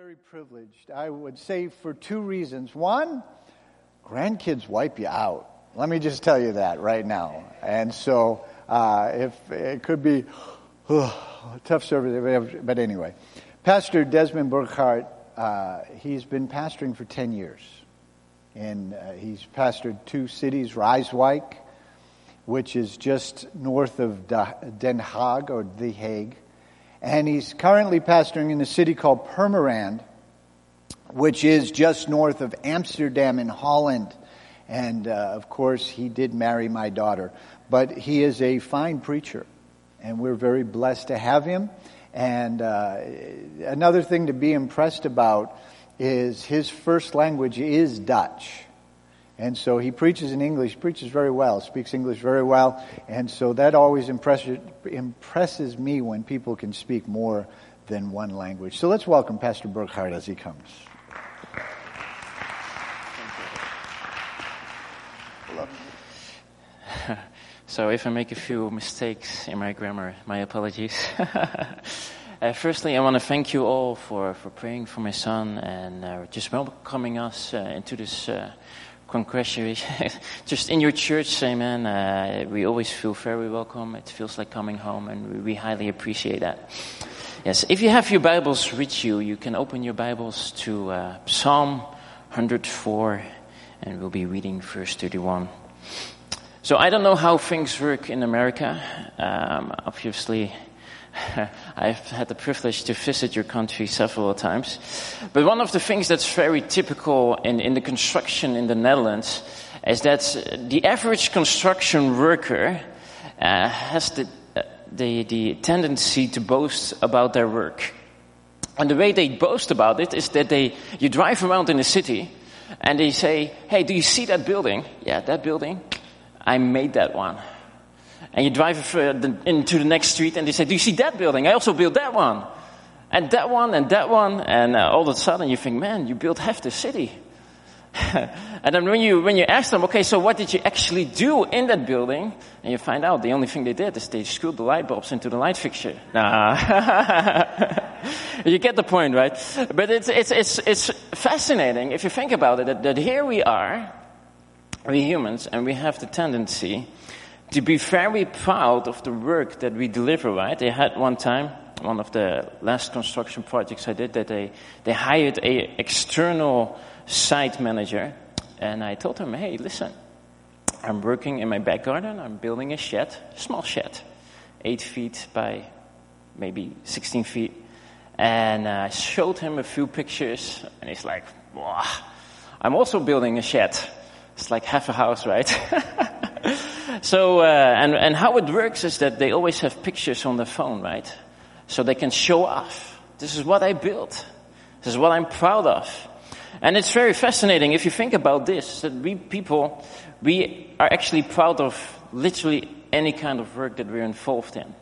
very privileged. I would say for two reasons. One, grandkids wipe you out. Let me just tell you that right now. And so, uh, if it could be tough service, but anyway, Pastor Desmond Burghard, uh, he's been pastoring for 10 years. And uh, he's pastored two cities, Rijswijk, which is just north of Den Haag or The Hague. And he's currently pastoring in a city called Purmerend, which is just north of Amsterdam in Holland. And uh, of course, he did marry my daughter. But he is a fine preacher, and we're very blessed to have him. And uh, another thing to be impressed about is his first language is Dutch. And so he preaches in English, preaches very well, speaks English very well. And so that always impresses, impresses me when people can speak more than one language. So let's welcome Pastor Burghard as he comes. So if I make a few mistakes in my grammar, my apologies. uh, firstly, I want to thank you all for, for praying for my son and uh, just welcoming us uh, into this congratulations. just in your church, amen. Uh, we always feel very welcome. It feels like coming home, and we, we highly appreciate that. Yes, if you have your Bibles with you, you can open your Bibles to uh, Psalm 104, and we'll be reading verse 31. So I don't know how things work in America. Um, obviously, I've had the privilege to visit your country several times. But one of the things that's very typical in, in the construction in the Netherlands is that the average construction worker uh, has the, uh, the, the tendency to boast about their work. And the way they boast about it is that they, you drive around in the city and they say, hey, do you see that building? Yeah, that building I made that one. And you drive into the next street and they say, do you see that building? I also built that one. And that one and that one. And uh, all of a sudden you think, man, you built half the city. and then when you, when you ask them, okay, so what did you actually do in that building? And you find out the only thing they did is they screwed the light bulbs into the light fixture. Nah. you get the point, right? But it's, it's, it's, it's fascinating if you think about it, that, that here we are, we humans, and we have the tendency to be very proud of the work that we deliver, right? They had one time, one of the last construction projects I did, that they, they hired a external site manager, and I told him, hey, listen, I'm working in my back garden, I'm building a shed, small shed, eight feet by maybe 16 feet, and I showed him a few pictures, and he's like, wow, I'm also building a shed. It's like half a house, right? so, uh, and, and how it works is that they always have pictures on their phone, right? So they can show off. This is what I built. This is what I'm proud of. And it's very fascinating if you think about this, that we people, we are actually proud of literally any kind of work that we're involved in.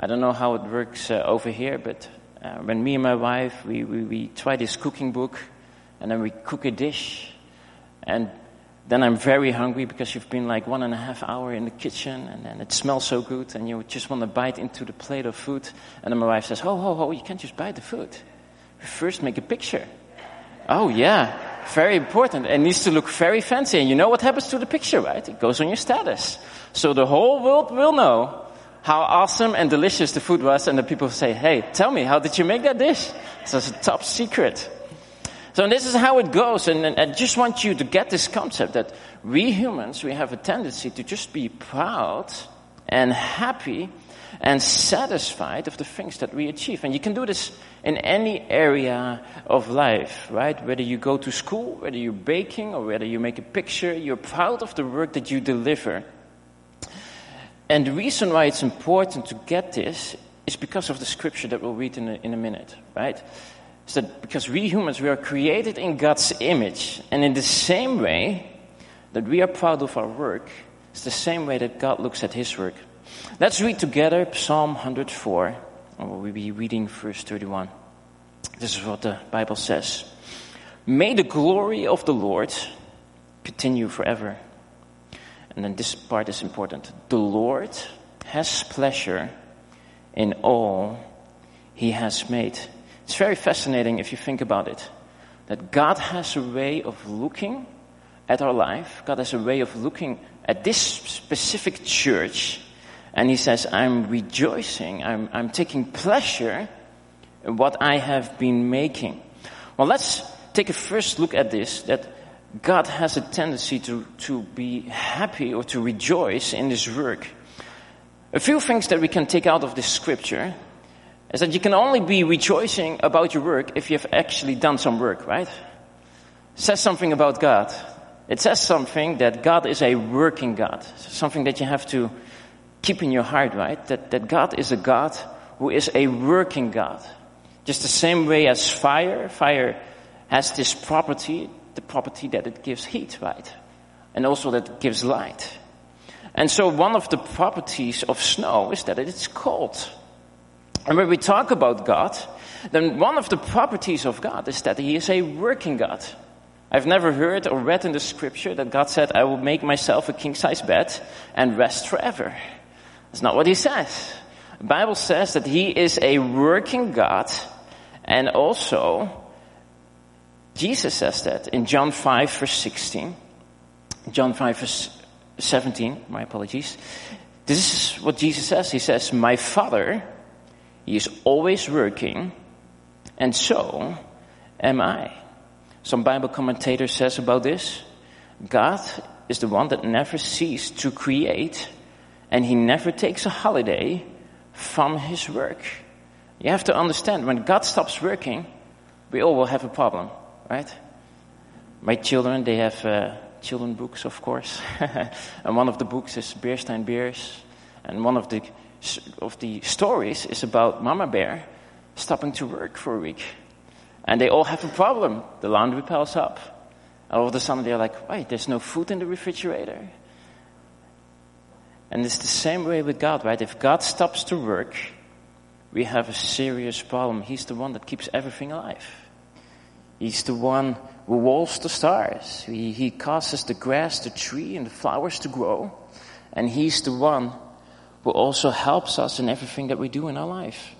I don't know how it works uh, over here, but uh, when me and my wife, we, we, we try this cooking book, and then we cook a dish, and then I'm very hungry because you've been like one and a half hour in the kitchen and then it smells so good and you just want to bite into the plate of food. And then my wife says, oh, oh, oh, you can't just bite the food. First make a picture. Oh yeah, very important. It needs to look very fancy. And you know what happens to the picture, right? It goes on your status. So the whole world will know how awesome and delicious the food was and the people say, hey, tell me, how did you make that dish? So it's a top secret. So this is how it goes. And, and, I just want you to get this concept that we humans, we have a tendency to just be proud and happy and satisfied of the things that we achieve. And you can do this in any area of life, right? Whether you go to school, whether you're baking, or whether you make a picture, you're proud of the work that you deliver. And the reason why it's important to get this is because of the scripture that we'll read in a, in a minute, right? Is that because we humans, we are created in God's image. And in the same way that we are proud of our work, it's the same way that God looks at his work. Let's read together Psalm 104, and we'll be reading verse 31. This is what the Bible says. May the glory of the Lord continue forever. And then this part is important. The Lord has pleasure in all he has made It's very fascinating if you think about it. That God has a way of looking at our life. God has a way of looking at this specific church. And He says, I'm rejoicing. I'm, I'm taking pleasure in what I have been making. Well, let's take a first look at this, that God has a tendency to, to be happy or to rejoice in this work. A few things that we can take out of this scripture is that you can only be rejoicing about your work if you have actually done some work, right? It says something about God. It says something that God is a working God. Something that you have to keep in your heart, right? That, that God is a God who is a working God. Just the same way as fire, fire has this property, the property that it gives heat, right? And also that it gives light. And so one of the properties of snow is that it's cold. And when we talk about God, then one of the properties of God is that He is a working God. I've never heard or read in the scripture that God said, I will make myself a king size bed and rest forever. That's not what He says. The Bible says that He is a working God and also Jesus says that in John 5 verse 16. John 5 verse 17, my apologies. This is what Jesus says. He says, My Father he is always working, and so am I. Some Bible commentator says about this, God is the one that never ceases to create, and he never takes a holiday from his work. You have to understand, when God stops working, we all will have a problem, right? My children, they have uh, children books, of course. and one of the books is Berenstain Bears. And one of the of the stories is about Mama Bear stopping to work for a week. And they all have a problem. The laundry piles up. All of a sudden they're like, wait, there's no food in the refrigerator. And it's the same way with God, right? If God stops to work, we have a serious problem. He's the one that keeps everything alive. He's the one who walls the stars. He, he causes the grass, the tree, and the flowers to grow. And He's the one who also helps us in everything that we do in our life.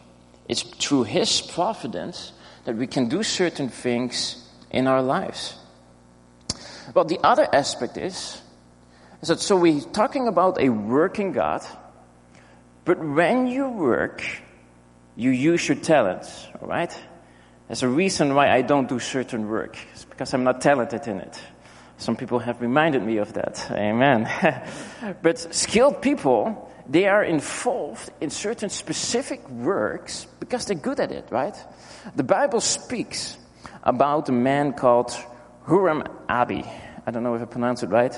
It's through His providence that we can do certain things in our lives. Well, the other aspect is, is that so we're talking about a working God, but when you work, you use your talents, alright? There's a reason why I don't do certain work. It's because I'm not talented in it. Some people have reminded me of that. Amen. but skilled people, they are involved in certain specific works because they're good at it, right? The Bible speaks about a man called Huram Abi. I don't know if I pronounced it right,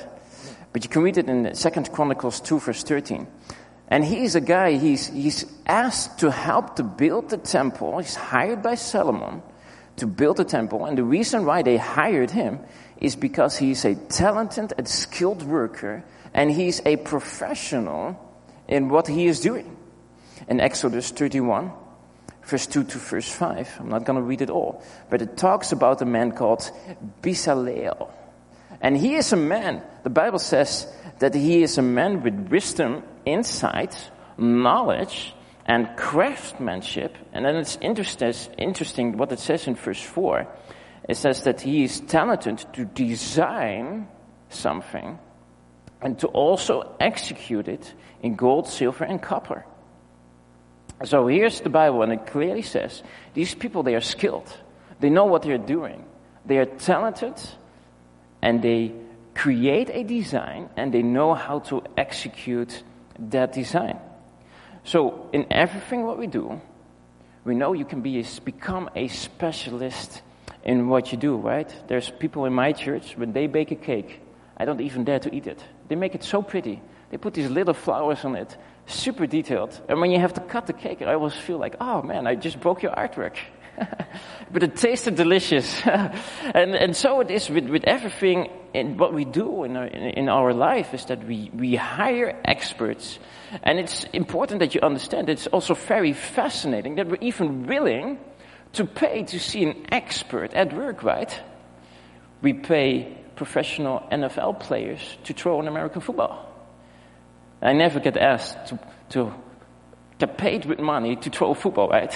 but you can read it in Second Chronicles 2 verse 13. And he's a guy, he's, he's asked to help to build the temple. He's hired by Solomon to build the temple. And the reason why they hired him is because he's a talented and skilled worker and he's a professional in what he is doing. In Exodus 31, verse 2 to verse 5, I'm not going to read it all, but it talks about a man called Bezalel. And he is a man, the Bible says that he is a man with wisdom, insight, knowledge, and craftsmanship. And then it's interesting what it says in verse 4. It says that he is talented to design something and to also execute it in gold, silver, and copper. So here's the Bible, and it clearly says these people, they are skilled. They know what they're doing. They are talented, and they create a design, and they know how to execute that design. So in everything what we do, we know you can be a, become a specialist in what you do, right? There's people in my church, when they bake a cake, I don't even dare to eat it. They make it so pretty. They put these little flowers on it, super detailed. And when you have to cut the cake, I always feel like, oh man, I just broke your artwork. but it tasted delicious. and, and so it is with, with everything in what we do in our, in our life is that we, we hire experts. And it's important that you understand it's also very fascinating that we're even willing to pay to see an expert at work, right? We pay professional NFL players to throw an American football. I never get asked to, to get paid with money to throw football, right?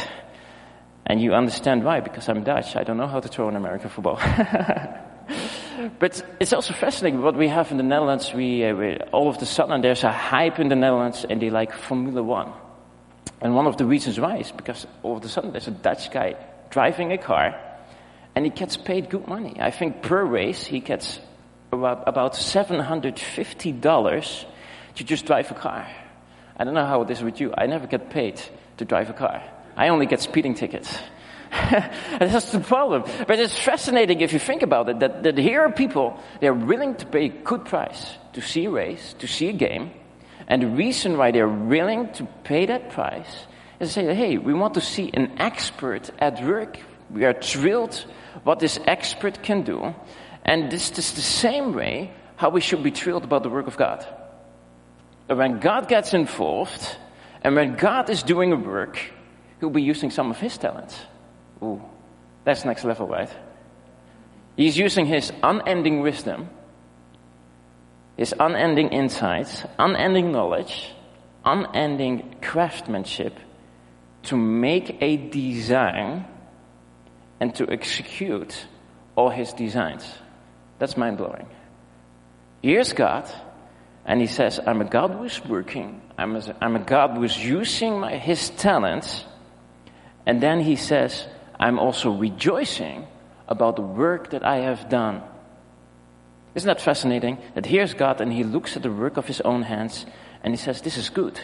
And you understand why, because I'm Dutch. I don't know how to throw an American football. but it's also fascinating what we have in the Netherlands. We, uh, we, all of the sudden there's a hype in the Netherlands and they like Formula One. And one of the reasons why is because all of a sudden there's a Dutch guy driving a car and he gets paid good money. I think per race he gets about $750 to just drive a car. I don't know how it is with you. I never get paid to drive a car. I only get speeding tickets. that's the problem. But it's fascinating if you think about it, that, that here are people, they're willing to pay a good price to see a race, to see a game. And the reason why they're willing to pay that price is to say, hey, we want to see an expert at work. We are thrilled what this expert can do. And this is the same way how we should be thrilled about the work of God. When God gets involved, and when God is doing a work, He'll be using some of His talents. Ooh, that's next level, right? He's using His unending wisdom, His unending insights, unending knowledge, unending craftsmanship to make a design and to execute all His designs. That's mind blowing. Here's God, and He says, I'm a God who's working. I'm a, I'm a God who's using my, His talents. And then He says, I'm also rejoicing about the work that I have done. Isn't that fascinating? That here's God and He looks at the work of His own hands and He says, This is good.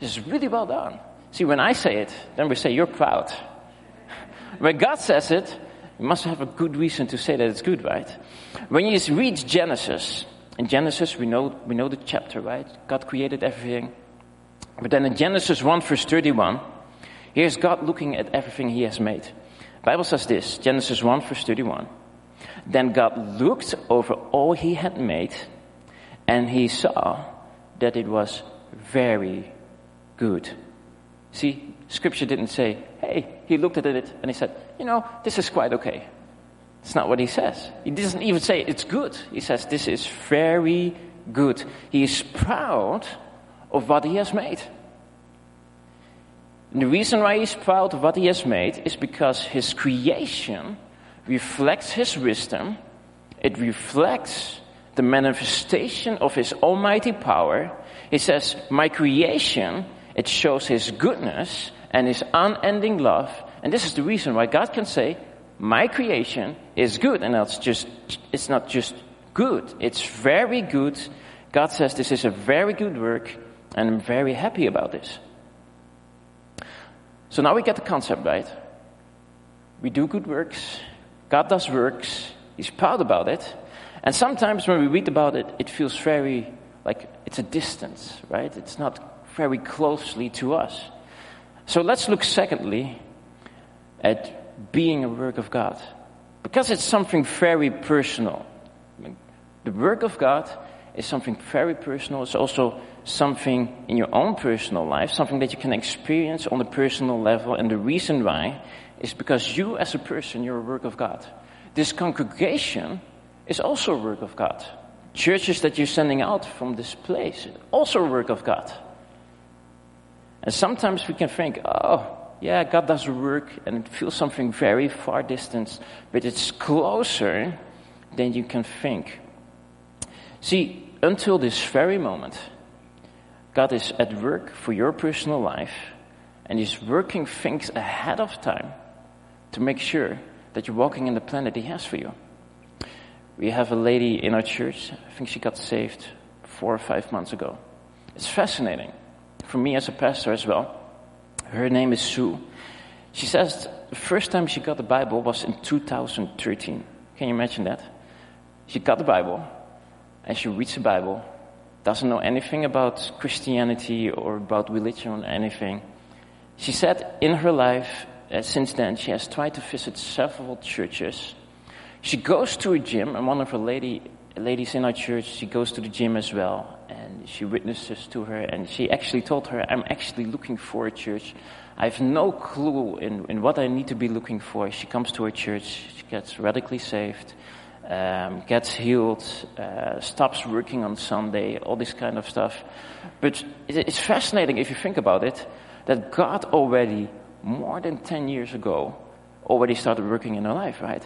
This is really well done. See, when I say it, then we say, You're proud. When God says it, you must have a good reason to say that it's good, right? When you read Genesis, in Genesis we know, we know the chapter, right? God created everything. But then in Genesis 1 verse 31, here's God looking at everything he has made. Bible says this, Genesis 1 verse 31. Then God looked over all he had made and he saw that it was very good. See, scripture didn't say, hey, he looked at it and he said, you know, this is quite okay. It's not what he says. He doesn't even say it's good. He says this is very good. He is proud of what he has made. And the reason why he's proud of what he has made is because his creation reflects his wisdom. It reflects the manifestation of his almighty power. He says, my creation, it shows his goodness and his unending love. And this is the reason why God can say, my creation is good. And that's just, it's not just good. It's very good. God says this is a very good work and I'm very happy about this. So now we get the concept right. We do good works. God does works. He's proud about it. And sometimes when we read about it, it feels very like it's a distance, right? It's not very closely to us. So let's look secondly at being a work of God. Because it's something very personal. The work of God is something very personal. It's also something in your own personal life, something that you can experience on a personal level. And the reason why is because you as a person, you're a work of God. This congregation is also a work of God. Churches that you're sending out from this place, also a work of God. And sometimes we can think, oh, yeah, God does work and it feels something very far distant, but it's closer than you can think. See, until this very moment, God is at work for your personal life and He's working things ahead of time to make sure that you're walking in the plan that He has for you. We have a lady in our church, I think she got saved four or five months ago. It's fascinating for me as a pastor as well. Her name is Sue. She says the first time she got the Bible was in 2013. Can you imagine that? She got the Bible and she reads the Bible, doesn't know anything about Christianity or about religion or anything. She said in her life, uh, since then, she has tried to visit several churches. She goes to a gym, and one of her lady, ladies in our church, she goes to the gym as well and she witnesses to her and she actually told her, I'm actually looking for a church. I have no clue in, in what I need to be looking for. She comes to a church, she gets radically saved, um, gets healed, uh, stops working on Sunday, all this kind of stuff. But it's fascinating if you think about it, that God already more than 10 years ago already started working in her life, right?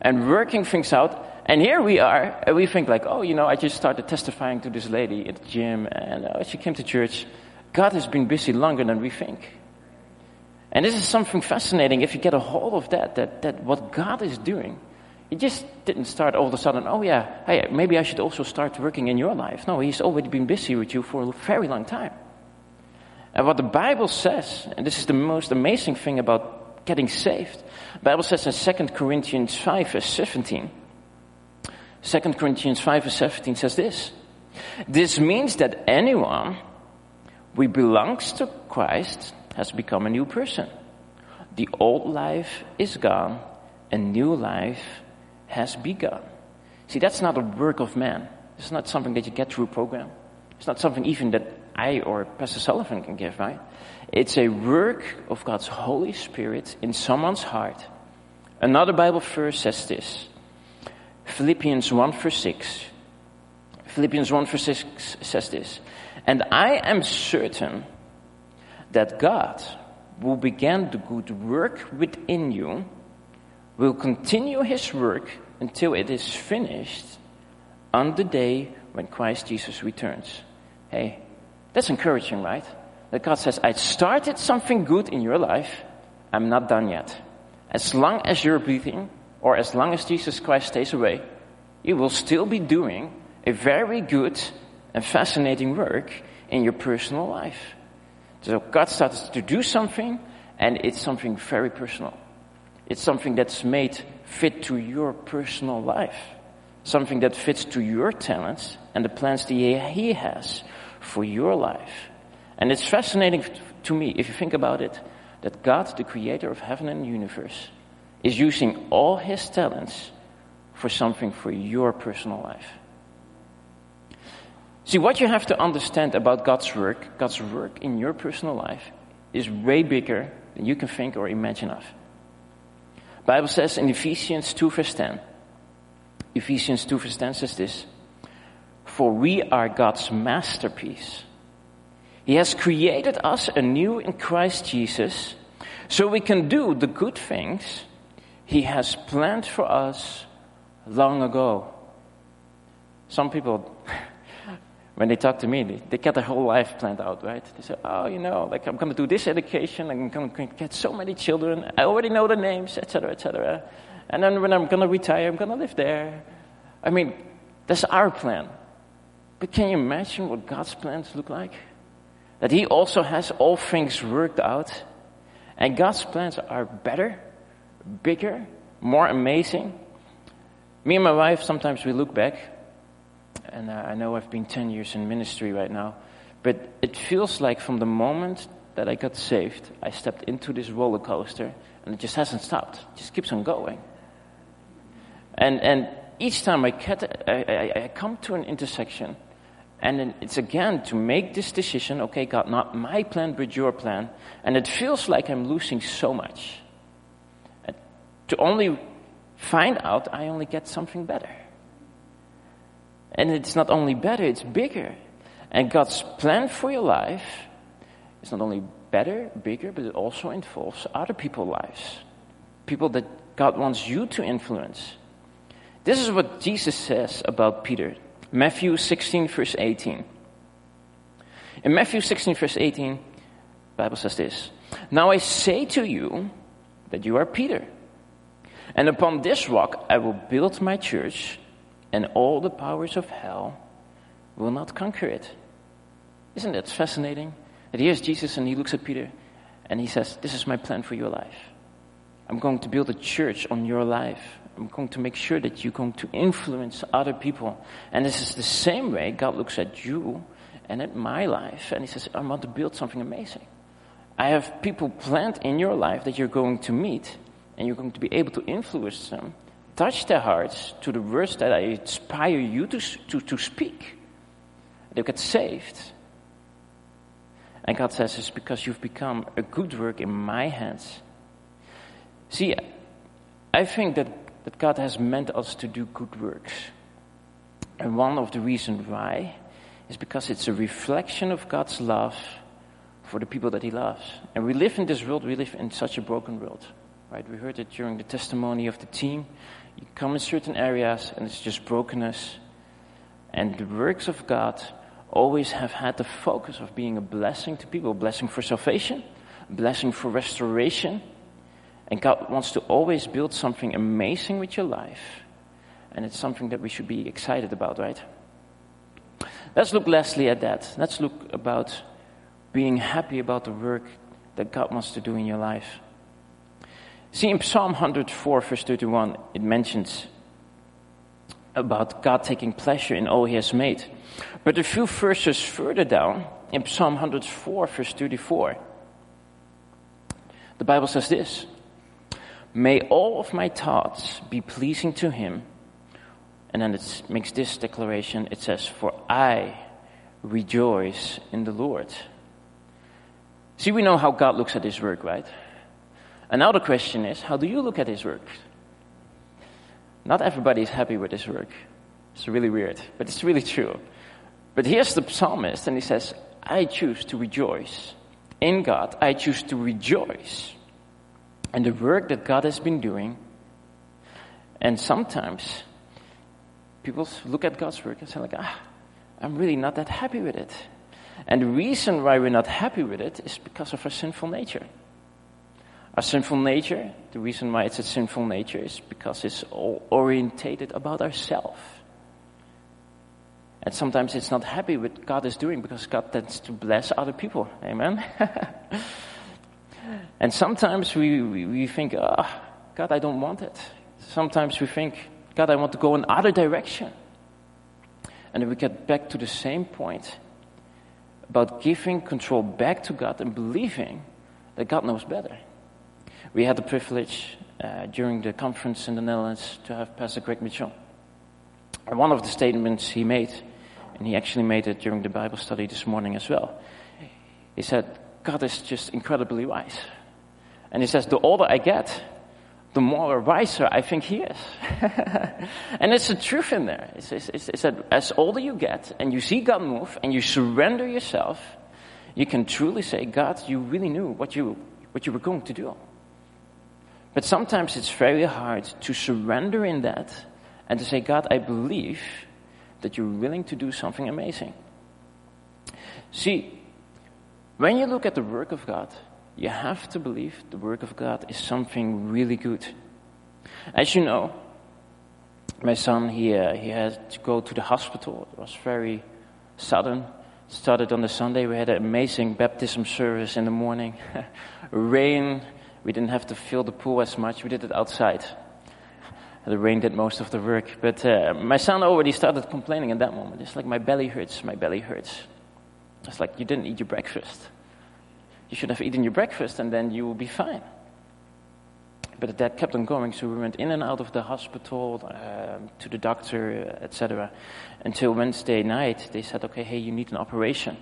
And working things out. And here we are, and we think like, oh, you know, I just started testifying to this lady at the gym, and uh, she came to church. God has been busy longer than we think. And this is something fascinating if you get a hold of that, that, that what God is doing, He just didn't start all of a sudden, oh yeah, hey, maybe I should also start working in your life. No, He's already been busy with you for a very long time. And what the Bible says, and this is the most amazing thing about getting saved, Bible says in 2 Corinthians 5 verse 17, 2 Corinthians 5 verse 17 says this, this means that anyone who belongs to Christ has become a new person. The old life is gone, a new life has begun. See, that's not a work of man. It's not something that you get through a program. It's not something even that I or Pastor Sullivan can give, right? It's a work of God's Holy Spirit in someone's heart. Another Bible verse says this. Philippians 1 verse 6. Philippians 1 verse 6 says this. And I am certain that God, who began the good work within you, will continue his work until it is finished on the day when Christ Jesus returns. Hey, that's encouraging, right? That God says, I started something good in your life, I'm not done yet. As long as you're breathing, or as long as Jesus Christ stays away, you will still be doing a very good and fascinating work in your personal life. So God starts to do something and it's something very personal. It's something that's made fit to your personal life. Something that fits to your talents and the plans that He has for your life. And it's fascinating to me, if you think about it, that God, the creator of heaven and universe, is using all His talents for something for your personal life. See, what you have to understand about God's work, God's work in your personal life, is way bigger than you can think or imagine of. Bible says in Ephesians 2 verse 10, Ephesians 2 verse 10 says this, For we are God's masterpiece. He has created us anew in Christ Jesus so we can do the good things He has planned for us long ago. Some people when they talk to me, they, they get their whole life planned out, right? They say, oh, you know, like I'm going to do this education, I'm going to get so many children, I already know the names, etc., etc. And then when I'm going to retire, I'm going to live there. I mean, that's our plan. But can you imagine what God's plans look like? That He also has all things worked out. And God's plans are better, bigger, more amazing. Me and my wife, sometimes we look back and uh, I know I've been 10 years in ministry right now, but it feels like from the moment that I got saved, I stepped into this roller coaster and it just hasn't stopped. It just keeps on going. And, and each time I, get, I, I, I come to an intersection, and it's again to make this decision okay, God, not my plan, but your plan. And it feels like I'm losing so much. To only find out I only get something better. And it's not only better, it's bigger. And God's plan for your life is not only better, bigger, but it also involves other people's lives. People that God wants you to influence. This is what Jesus says about Peter. Matthew 16, verse 18. In Matthew 16, verse 18, the Bible says this Now I say to you that you are Peter, and upon this rock I will build my church and all the powers of hell will not conquer it. Isn't that fascinating? That here's Jesus and he looks at Peter and he says, This is my plan for your life. I'm going to build a church on your life. I'm going to make sure that you're going to influence other people. And this is the same way God looks at you and at my life and he says, I want to build something amazing. I have people planned in your life that you're going to meet and you're going to be able to influence them touch their hearts to the words that I inspire you to, to, to speak. They'll get saved. And God says, it's because you've become a good work in my hands. See, I think that, that God has meant us to do good works. And one of the reasons why is because it's a reflection of God's love for the people that he loves. And we live in this world, we live in such a broken world. Right? We heard it during the testimony of the team. You come in certain areas and it's just brokenness. And the works of God always have had the focus of being a blessing to people, a blessing for salvation, a blessing for restoration. And God wants to always build something amazing with your life. And it's something that we should be excited about, right? Let's look lastly at that. Let's look about being happy about the work that God wants to do in your life. See, in Psalm 104, verse 31, it mentions about God taking pleasure in all he has made. But a few verses further down, in Psalm 104, verse 34, the Bible says this May all of my thoughts be pleasing to him. And then it makes this declaration it says, For I rejoice in the Lord. See, we know how God looks at his work, right? The question is, how do you look at his work? Not everybody is happy with his work. It's really weird, but it's really true. But here's the psalmist, and he says, I choose to rejoice. In God, I choose to rejoice. And the work that God has been doing. And sometimes people look at God's work and say, like, ah, I'm really not that happy with it. And the reason why we're not happy with it is because of our sinful nature. Our sinful nature, the reason why it's a sinful nature is because it's all orientated about ourselves. And sometimes it's not happy with God is doing because God tends to bless other people. Amen? and sometimes we, we, we think, ah, oh, God, I don't want it. Sometimes we think, God, I want to go in other direction. And then we get back to the same point about giving control back to God and believing that God knows better. We had the privilege uh, during the conference in the Netherlands to have Pastor Greg Mitchell. And one of the statements he made, and he actually made it during the Bible study this morning as well, he said, God is just incredibly wise. And he says, the older I get, the more wiser I think he is. and it's the truth in there. It's, it's, it's, that as older you get and you see God move and you surrender yourself, you can truly say, God, you really knew what you, what you were going to do. But sometimes it's very hard to surrender in that and to say, God, I believe that you're willing to do something amazing. See, when you look at the work of God, you have to believe the work of God is something really good. As you know, my son, he, uh, he had to go to the hospital. It was very sudden. Started on the Sunday. We had an amazing baptism service in the morning. Rain we didn't have to fill the pool as much. We did it outside. The rain did most of the work. But uh, my son already started complaining at that moment. It's like, my belly hurts, my belly hurts. It's like, you didn't eat your breakfast. You should have eaten your breakfast and then you will be fine. But that kept on going, so we went in and out of the hospital, uh, to the doctor, etc. Until Wednesday night, they said, okay, hey, you need an operation.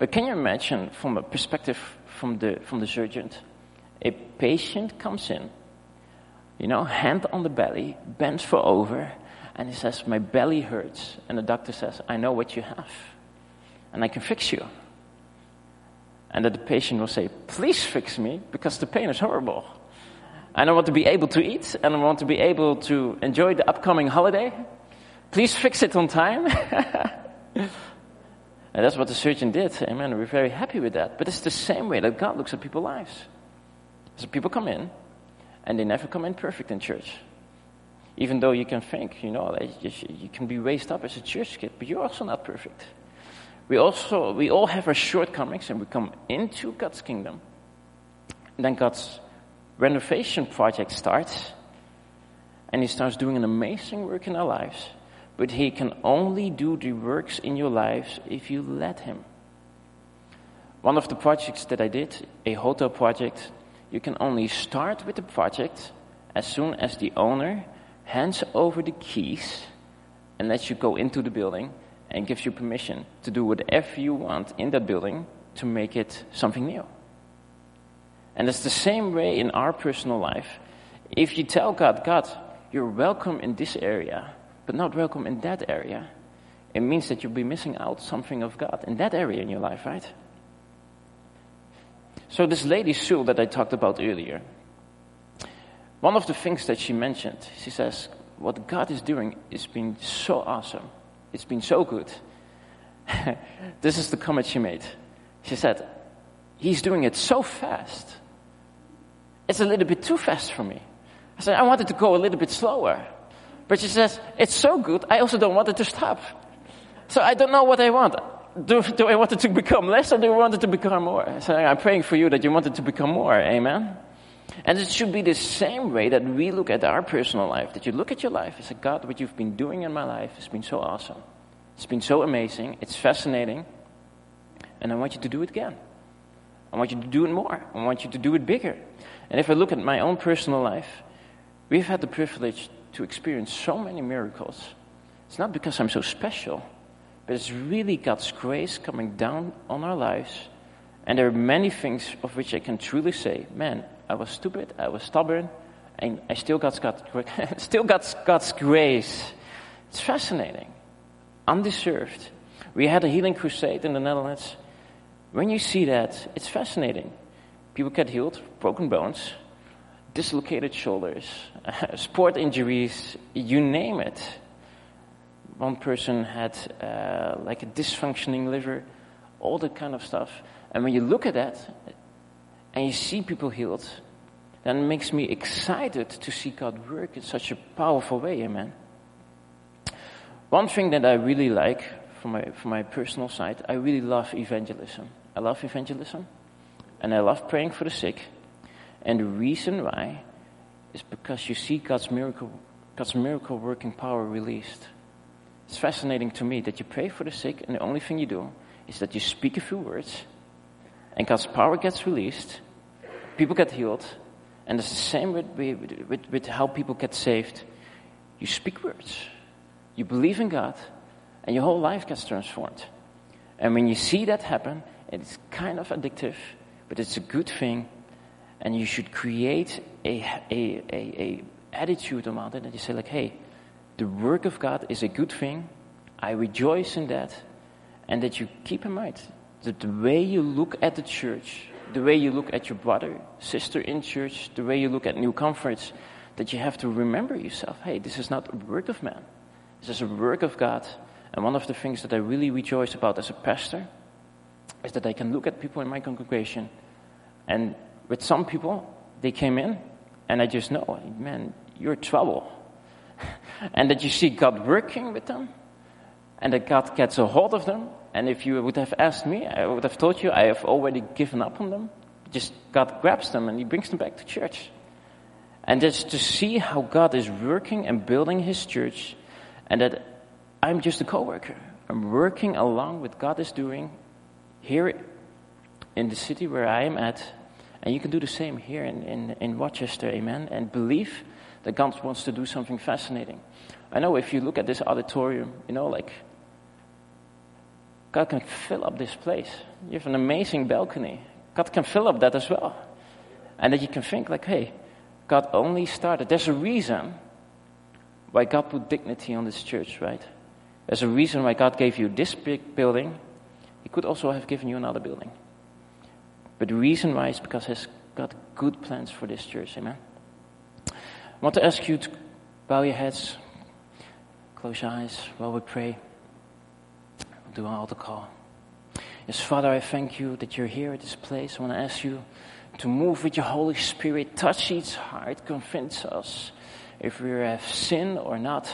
But can you imagine from a perspective from the, from the surgeon? A patient comes in, you know, hand on the belly, bends for over, and he says, My belly hurts. And the doctor says, I know what you have, and I can fix you. And that the patient will say, Please fix me, because the pain is horrible. And I want to be able to eat, and I want to be able to enjoy the upcoming holiday. Please fix it on time. and that's what the surgeon did. Amen. We're very happy with that. But it's the same way that God looks at people's lives. So people come in, and they never come in perfect in church. Even though you can think, you know, you can be raised up as a church kid, but you're also not perfect. We also, we all have our shortcomings, and we come into God's kingdom. And then God's renovation project starts, and He starts doing an amazing work in our lives. But He can only do the works in your lives if you let Him. One of the projects that I did, a hotel project, you can only start with the project as soon as the owner hands over the keys and lets you go into the building and gives you permission to do whatever you want in that building to make it something new. And it's the same way in our personal life. If you tell God, God, you're welcome in this area, but not welcome in that area, it means that you'll be missing out something of God in that area in your life, right? So this lady Sue that I talked about earlier, one of the things that she mentioned, she says, what God is doing has been so awesome. It's been so good. this is the comment she made. She said, He's doing it so fast. It's a little bit too fast for me. I said, I wanted to go a little bit slower. But she says, It's so good, I also don't want it to stop. So I don't know what I want. Do, do I want it to become less or do I want it to become more? So I'm praying for you that you want it to become more. Amen? And it should be the same way that we look at our personal life, that you look at your life and say, God, what you've been doing in my life has been so awesome. It's been so amazing. It's fascinating. And I want you to do it again. I want you to do it more. I want you to do it bigger. And if I look at my own personal life, we've had the privilege to experience so many miracles. It's not because I'm so special, but it's really God's grace coming down on our lives. And there are many things of which I can truly say, man, I was stupid, I was stubborn, and I still got still got God's grace. It's fascinating, undeserved. We had a healing crusade in the Netherlands. When you see that, it's fascinating. People get healed, broken bones, dislocated shoulders, sport injuries, you name it. One person had uh, like a dysfunctioning liver, all that kind of stuff. And when you look at that, and you see people healed, then it makes me excited to see God work in such a powerful way, amen. One thing that I really like from my, from my personal side, I really love evangelism. I love evangelism, and I love praying for the sick. And the reason why is because you see God's miracle, God's miracle working power released. It's fascinating to me that you pray for the sick, and the only thing you do is that you speak a few words, and God's power gets released, people get healed, and it's the same with, with, with, how people get saved. You speak words, you believe in God, and your whole life gets transformed. And when you see that happen, it's kind of addictive, but it's a good thing, and you should create a, a, a, a attitude around it that you say like, hey, the work of God is a good thing. I rejoice in that, and that you keep in mind that the way you look at the church the way you look at your brother, sister in church, the way you look at new converts, that you have to remember yourself hey, this is not a work of man, this is a work of God. And one of the things that I really rejoice about as a pastor is that I can look at people in my congregation, and with some people, they came in, and I just know, man, you're trouble. And that you see God working with them, and that God gets a hold of them, and if you would have asked me, I would have told you I have already given up on them. Just God grabs them and He brings them back to church. And just to see how God is working and building His church, and that I'm just a co-worker. I'm working along with God is doing here in the city where I am at, and you can do the same here in, in, in Rochester, amen, and believe that God wants to do something fascinating. I know if you look at this auditorium, you know, like God can fill up this place. You have an amazing balcony. God can fill up that as well. And that you can think like, hey, God only started. There's a reason why God put dignity on this church, right? There's a reason why God gave you this big building. He could also have given you another building. But the reason why is because He's got good plans for this church, amen? I want to ask you to bow your heads, close your eyes while we pray We'll do an altar call. Yes, Father, I thank you that you're here at this place. I want to ask you to move with your Holy Spirit, touch each heart, convince us if we have sinned or not.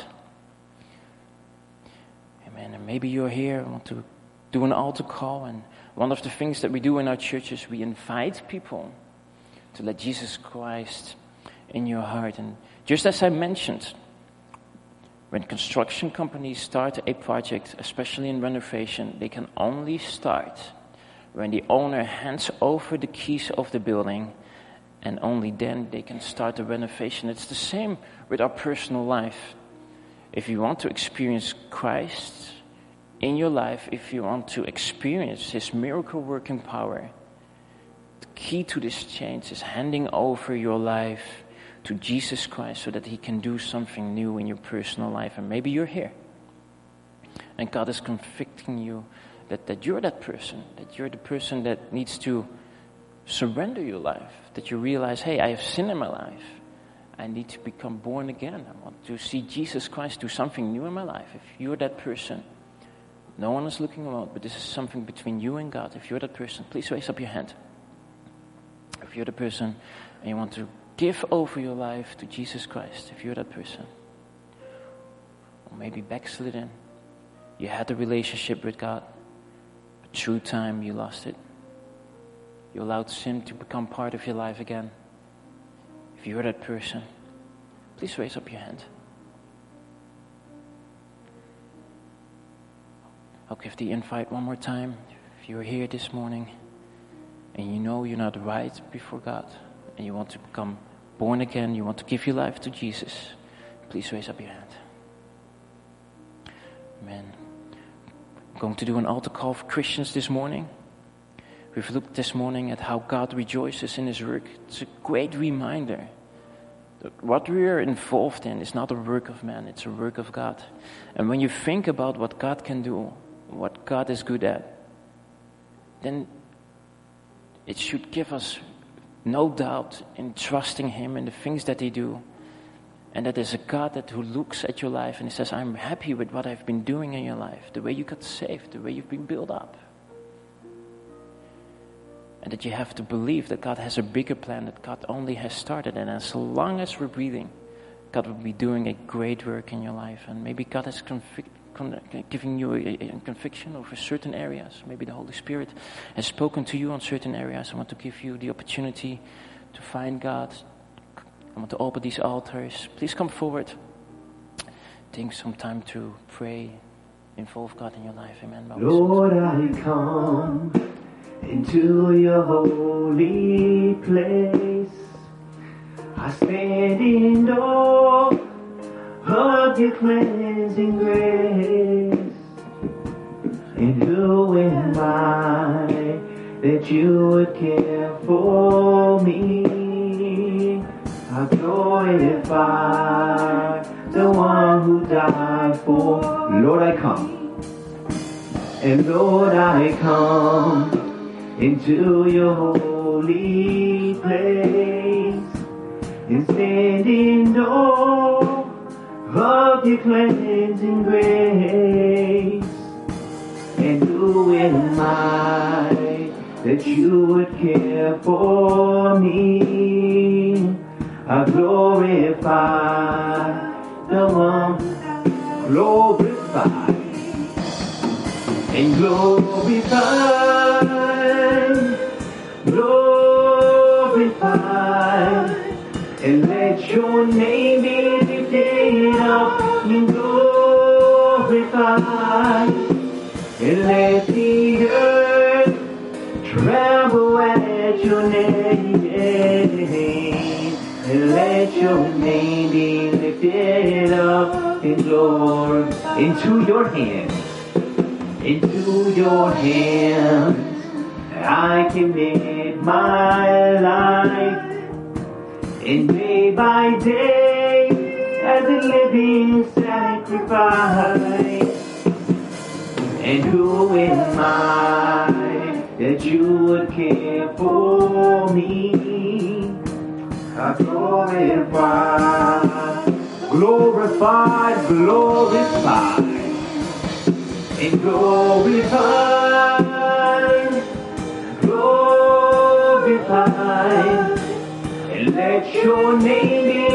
Amen. And maybe you're here, I want to do an altar call. And one of the things that we do in our churches, we invite people to let Jesus Christ in your heart. And just as I mentioned, when construction companies start a project, especially in renovation, they can only start when the owner hands over the keys of the building and only then they can start the renovation. It's the same with our personal life. If you want to experience Christ in your life, if you want to experience His miracle working power, the key to this change is handing over your life to Jesus Christ so that He can do something new in your personal life. And maybe you're here. And God is convicting you that, that you're that person, that you're the person that needs to surrender your life, that you realize, hey, I have sin in my life. I need to become born again. I want to see Jesus Christ do something new in my life. If you're that person, no one is looking around, but this is something between you and God. If you're that person, please raise up your hand. If you're the person and you want to give over your life to Jesus Christ, if you're that person, or maybe backslidden, you had a relationship with God, but through time you lost it. You allowed sin to become part of your life again. If you're that person, please raise up your hand. I'll give the invite one more time. If you're here this morning and you know you're not right before God and you want to become born again, you want to give your life to Jesus, please raise up your hand. Amen. I'm going to do an altar call for Christians this morning. We've looked this morning at how God rejoices in His work. It's a great reminder that what we are involved in is not a work of man, it's a work of God. And when you think about what God can do, what God is good at, then it should give us no doubt in trusting Him in the things that He do. And that there's a God that who looks at your life and He says, I'm happy with what I've been doing in your life, the way you got saved, the way you've been built up. And that you have to believe that God has a bigger plan that God only has started. And as long as we're breathing, God will be doing a great work in your life. And maybe God has convic- con- giving you a, a, conviction over certain areas. Maybe the Holy Spirit has spoken to you on certain areas. I want to give you the opportunity to find God. I want to open these altars. Please come forward. Take some time to pray. Involve God in your life. Amen. Lord, I come into your holy place. I stand in awe of your cleansing grace. And who am I that you would care for me? I glorify the one who died for. Lord, I come. And Lord, I come into your holy place and stand in awe of your cleansing grace. And who am I that you would care for me? I glorify the one glorify and glorify, glorify, and let your name be lifted up and glorify, and let the earth tremble at your name, and let your name be lifted up in into your hands into your hands. I commit my life, and day by day, as a living sacrifice. And who am I that you would care for me? I glorify, glorify, glorify and glorify, glorify, and let your name be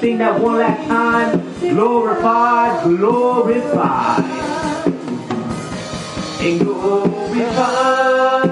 sing that one last time. Glorify, glorify and glorify,